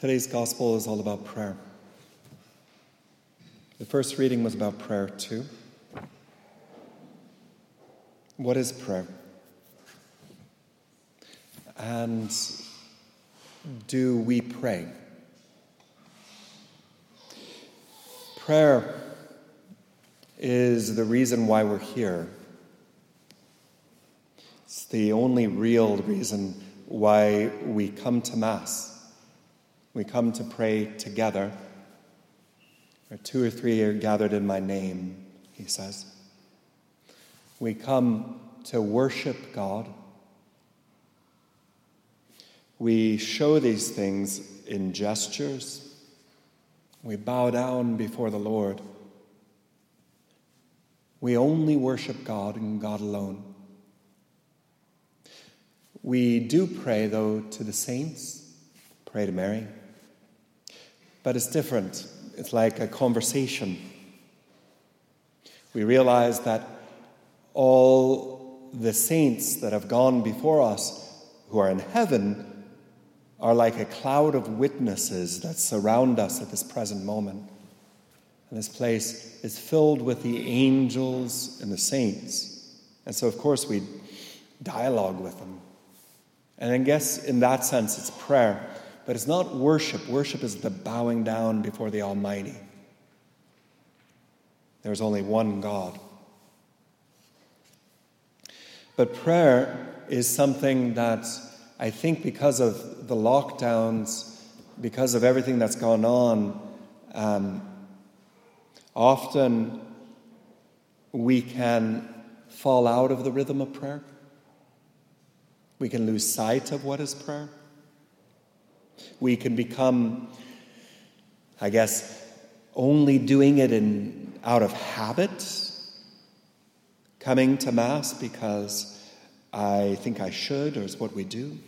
Today's gospel is all about prayer. The first reading was about prayer, too. What is prayer? And do we pray? Prayer is the reason why we're here. It's the only real reason why we come to Mass. We come to pray together. Where two or three are gathered in my name, he says. We come to worship God. We show these things in gestures. We bow down before the Lord. We only worship God and God alone. We do pray, though, to the saints, pray to Mary. But it's different. It's like a conversation. We realize that all the saints that have gone before us who are in heaven are like a cloud of witnesses that surround us at this present moment. And this place is filled with the angels and the saints. And so, of course, we dialogue with them. And I guess in that sense, it's prayer. But it's not worship. Worship is the bowing down before the Almighty. There's only one God. But prayer is something that I think because of the lockdowns, because of everything that's gone on, um, often we can fall out of the rhythm of prayer. We can lose sight of what is prayer. We can become, I guess, only doing it in, out of habit, coming to Mass because I think I should, or it's what we do.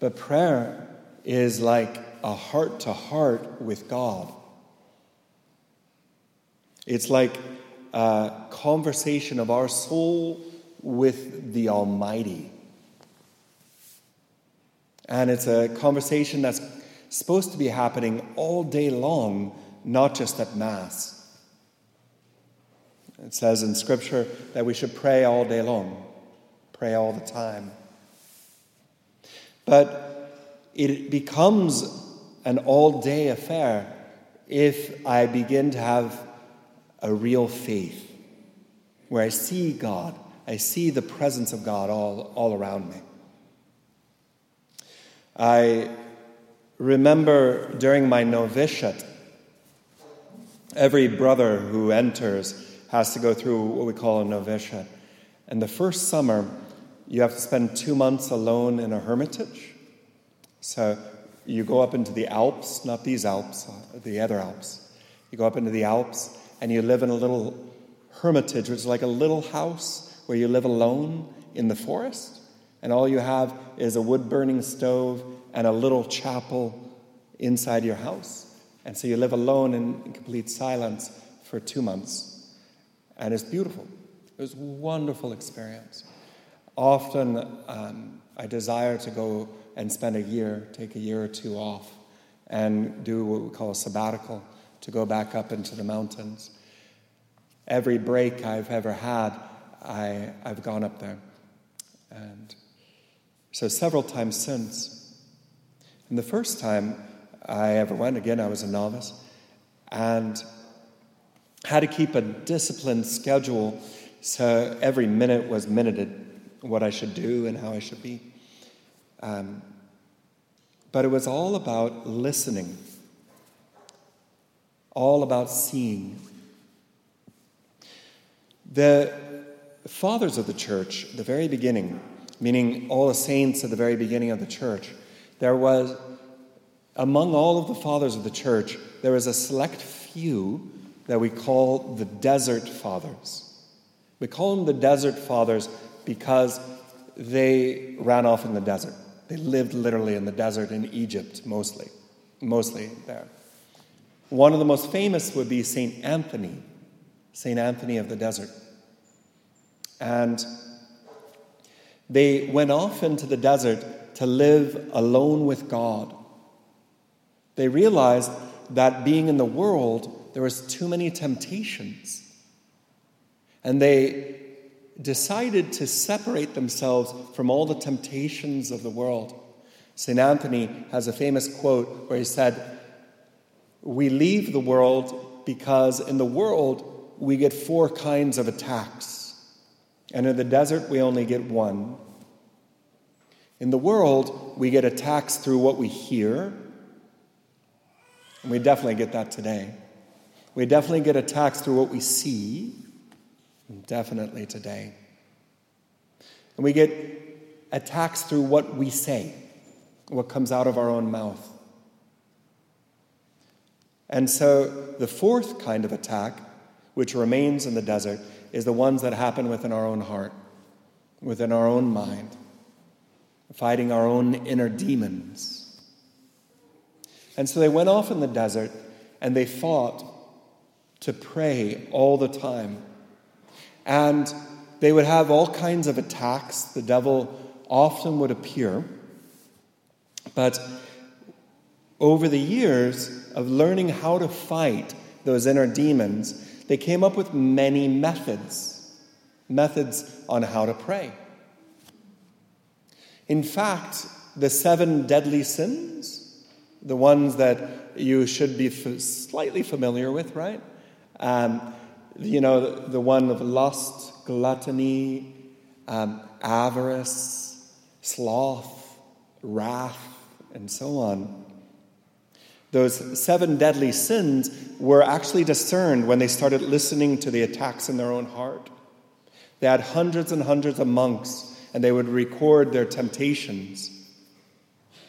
But prayer is like a heart to heart with God. It's like a conversation of our soul with the Almighty. And it's a conversation that's supposed to be happening all day long, not just at Mass. It says in Scripture that we should pray all day long, pray all the time. But it becomes an all day affair if I begin to have a real faith where I see God, I see the presence of God all, all around me. I remember during my novitiate, every brother who enters has to go through what we call a novitiate. And the first summer, you have to spend two months alone in a hermitage. So you go up into the Alps, not these Alps, uh, the other Alps. You go up into the Alps and you live in a little hermitage, which is like a little house where you live alone in the forest and all you have is a wood burning stove and a little chapel inside your house. And so you live alone in complete silence for two months. And it's beautiful. It was a wonderful experience. Often um, I desire to go and spend a year, take a year or two off, and do what we call a sabbatical to go back up into the mountains. Every break I've ever had, I, I've gone up there. And so several times since. And the first time I ever went, again, I was a novice, and had to keep a disciplined schedule so every minute was minuted what I should do and how I should be. Um, but it was all about listening, all about seeing. The fathers of the church, the very beginning, meaning all the saints at the very beginning of the church, there was, among all of the fathers of the church, there was a select few that we call the desert fathers. We call them the desert fathers because they ran off in the desert. They lived literally in the desert in Egypt, mostly, mostly there. One of the most famous would be St. Anthony, St. Anthony of the desert. And they went off into the desert to live alone with God they realized that being in the world, there was too many temptations. And they decided to separate themselves from all the temptations of the world. St. Anthony has a famous quote where he said, We leave the world because in the world we get four kinds of attacks, and in the desert we only get one. In the world, we get attacks through what we hear, and we definitely get that today. We definitely get attacks through what we see, definitely today. And we get attacks through what we say, what comes out of our own mouth. And so the fourth kind of attack, which remains in the desert, is the ones that happen within our own heart, within our own mind, fighting our own inner demons. And so they went off in the desert and they fought to pray all the time. And they would have all kinds of attacks. The devil often would appear. But over the years of learning how to fight those inner demons, they came up with many methods methods on how to pray. In fact, the seven deadly sins, the ones that you should be slightly familiar with, right? Um, you know, the, the one of lust, gluttony, um, avarice, sloth, wrath, and so on. Those seven deadly sins were actually discerned when they started listening to the attacks in their own heart. They had hundreds and hundreds of monks, and they would record their temptations.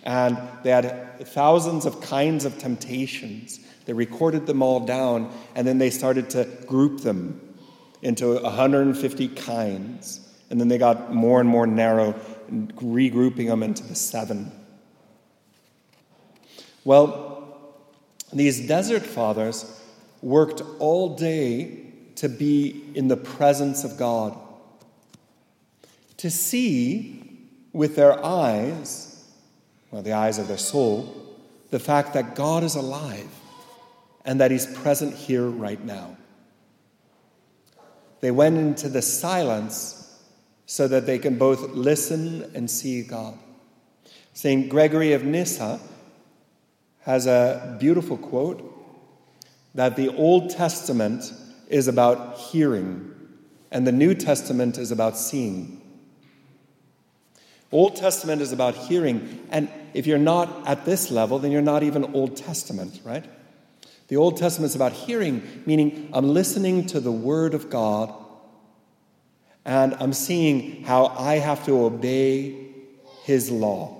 And they had thousands of kinds of temptations. They recorded them all down, and then they started to group them into 150 kinds. And then they got more and more narrow, regrouping them into the seven. Well, these desert fathers worked all day to be in the presence of God, to see with their eyes, well, the eyes of their soul, the fact that God is alive and that He's present here right now. They went into the silence so that they can both listen and see God. St. Gregory of Nyssa has a beautiful quote that the Old Testament is about hearing and the New Testament is about seeing. Old Testament is about hearing, and if you're not at this level, then you're not even Old Testament, right? The Old Testament is about hearing, meaning I'm listening to the Word of God and I'm seeing how I have to obey His law.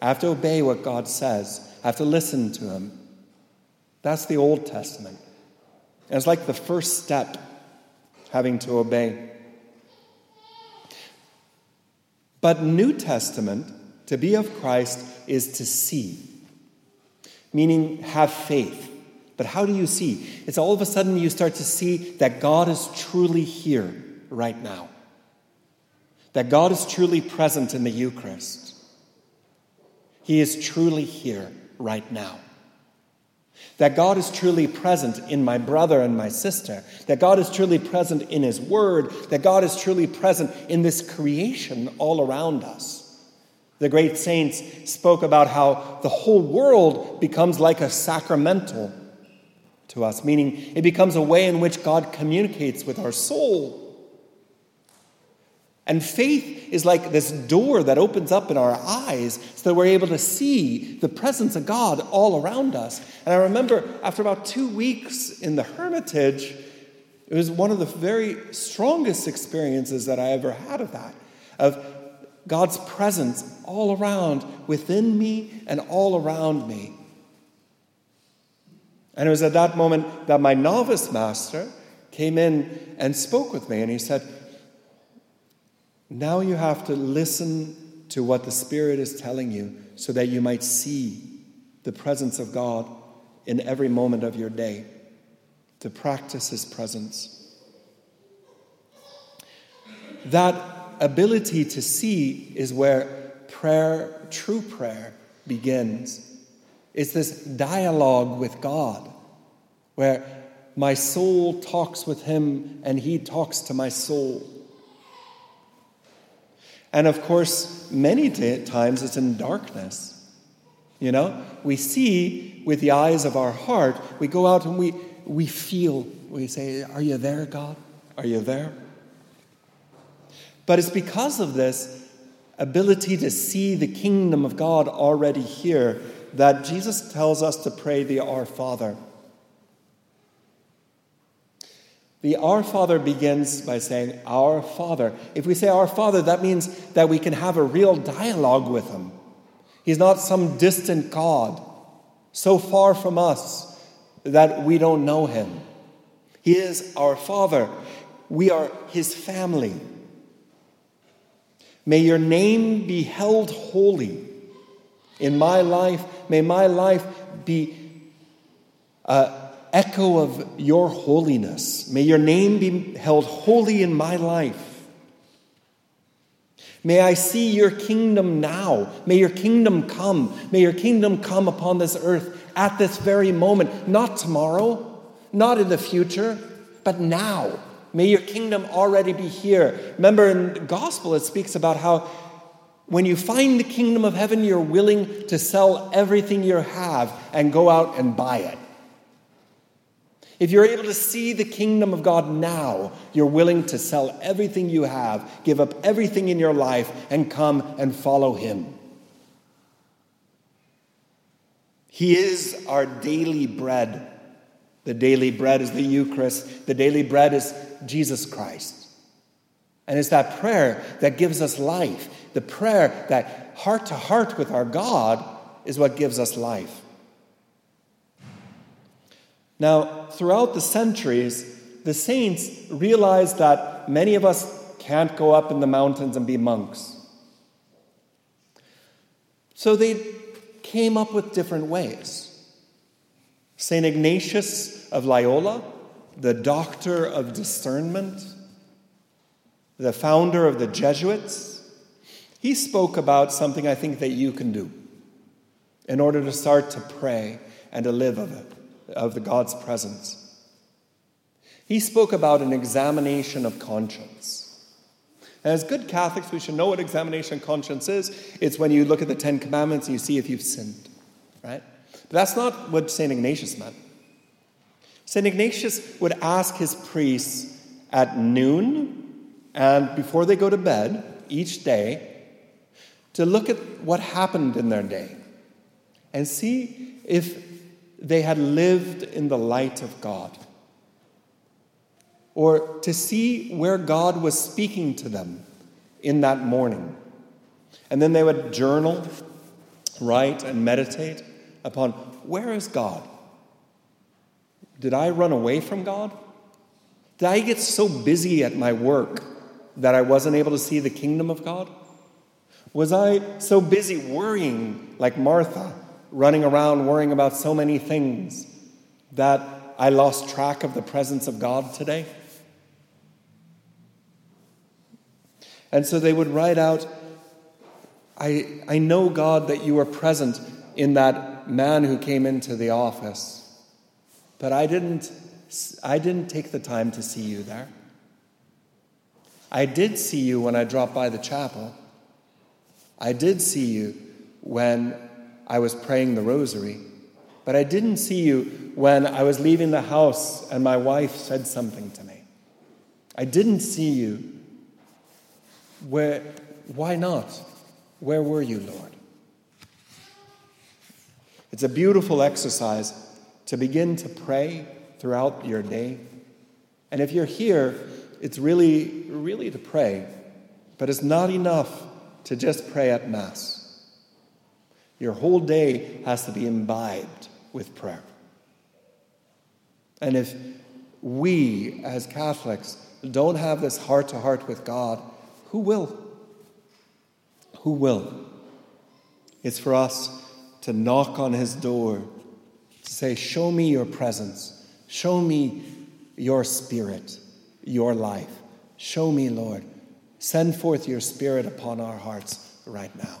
I have to obey what God says, I have to listen to Him. That's the Old Testament. And it's like the first step, having to obey. But New Testament, to be of Christ, is to see, meaning have faith. But how do you see? It's all of a sudden you start to see that God is truly here right now, that God is truly present in the Eucharist. He is truly here right now. That God is truly present in my brother and my sister. That God is truly present in His Word. That God is truly present in this creation all around us. The great saints spoke about how the whole world becomes like a sacramental to us, meaning it becomes a way in which God communicates with our soul. And faith is like this door that opens up in our eyes so that we're able to see the presence of God all around us. And I remember after about two weeks in the hermitage, it was one of the very strongest experiences that I ever had of that, of God's presence all around, within me and all around me. And it was at that moment that my novice master came in and spoke with me, and he said, Now you have to listen to what the Spirit is telling you so that you might see the presence of God in every moment of your day, to practice His presence. That ability to see is where prayer, true prayer, begins. It's this dialogue with God where my soul talks with him and he talks to my soul. And of course, many times it's in darkness. You know, we see with the eyes of our heart, we go out and we, we feel, we say, Are you there, God? Are you there? But it's because of this ability to see the kingdom of God already here that Jesus tells us to pray the Our Father. The Our Father begins by saying, Our Father. If we say Our Father, that means that we can have a real dialogue with Him. He's not some distant God, so far from us that we don't know Him. He is our Father. We are His family. May your name be held holy in my life. May my life be an echo of your holiness. May your name be held holy in my life. May I see your kingdom now. May your kingdom come. May your kingdom come upon this earth at this very moment, not tomorrow, not in the future, but now. May your kingdom already be here. Remember in the gospel, it speaks about how when you find the kingdom of heaven, you're willing to sell everything you have and go out and buy it. If you're able to see the kingdom of God now, you're willing to sell everything you have, give up everything in your life, and come and follow Him. He is our daily bread. The daily bread is the Eucharist, the daily bread is Jesus Christ. And it's that prayer that gives us life. The prayer that heart to heart with our God is what gives us life. Now, throughout the centuries, the saints realized that many of us can't go up in the mountains and be monks. So they came up with different ways. St. Ignatius of Loyola, the doctor of discernment, the founder of the Jesuits, he spoke about something I think that you can do in order to start to pray and to live of it of the God's presence. He spoke about an examination of conscience. As good Catholics, we should know what examination of conscience is. It's when you look at the Ten Commandments and you see if you've sinned, right? But that's not what St. Ignatius meant. St. Ignatius would ask his priests at noon and before they go to bed each day to look at what happened in their day and see if they had lived in the light of God. Or to see where God was speaking to them in that morning. And then they would journal, write, and meditate upon where is God? Did I run away from God? Did I get so busy at my work that I wasn't able to see the kingdom of God? Was I so busy worrying like Martha running around worrying about so many things that I lost track of the presence of God today? And so they would write out, I, I know, God, that you were present in that man who came into the office, but I didn't, I didn't take the time to see you there. I did see you when I dropped by the chapel. I did see you when I was praying the rosary. But I didn't see you when I was leaving the house and my wife said something to me. I didn't see you. Where, why not? Where were you, Lord? It's a beautiful exercise to begin to pray throughout your day. And if you're here, it's really, really to pray. But it's not enough to just pray at Mass. Your whole day has to be imbibed with prayer. And if we, as Catholics, don't have this heart to heart with God, who will? Who will? It's for us to knock on His door, to say, Show me your presence, show me your spirit, your life. Show me, Lord. Send forth your spirit upon our hearts right now.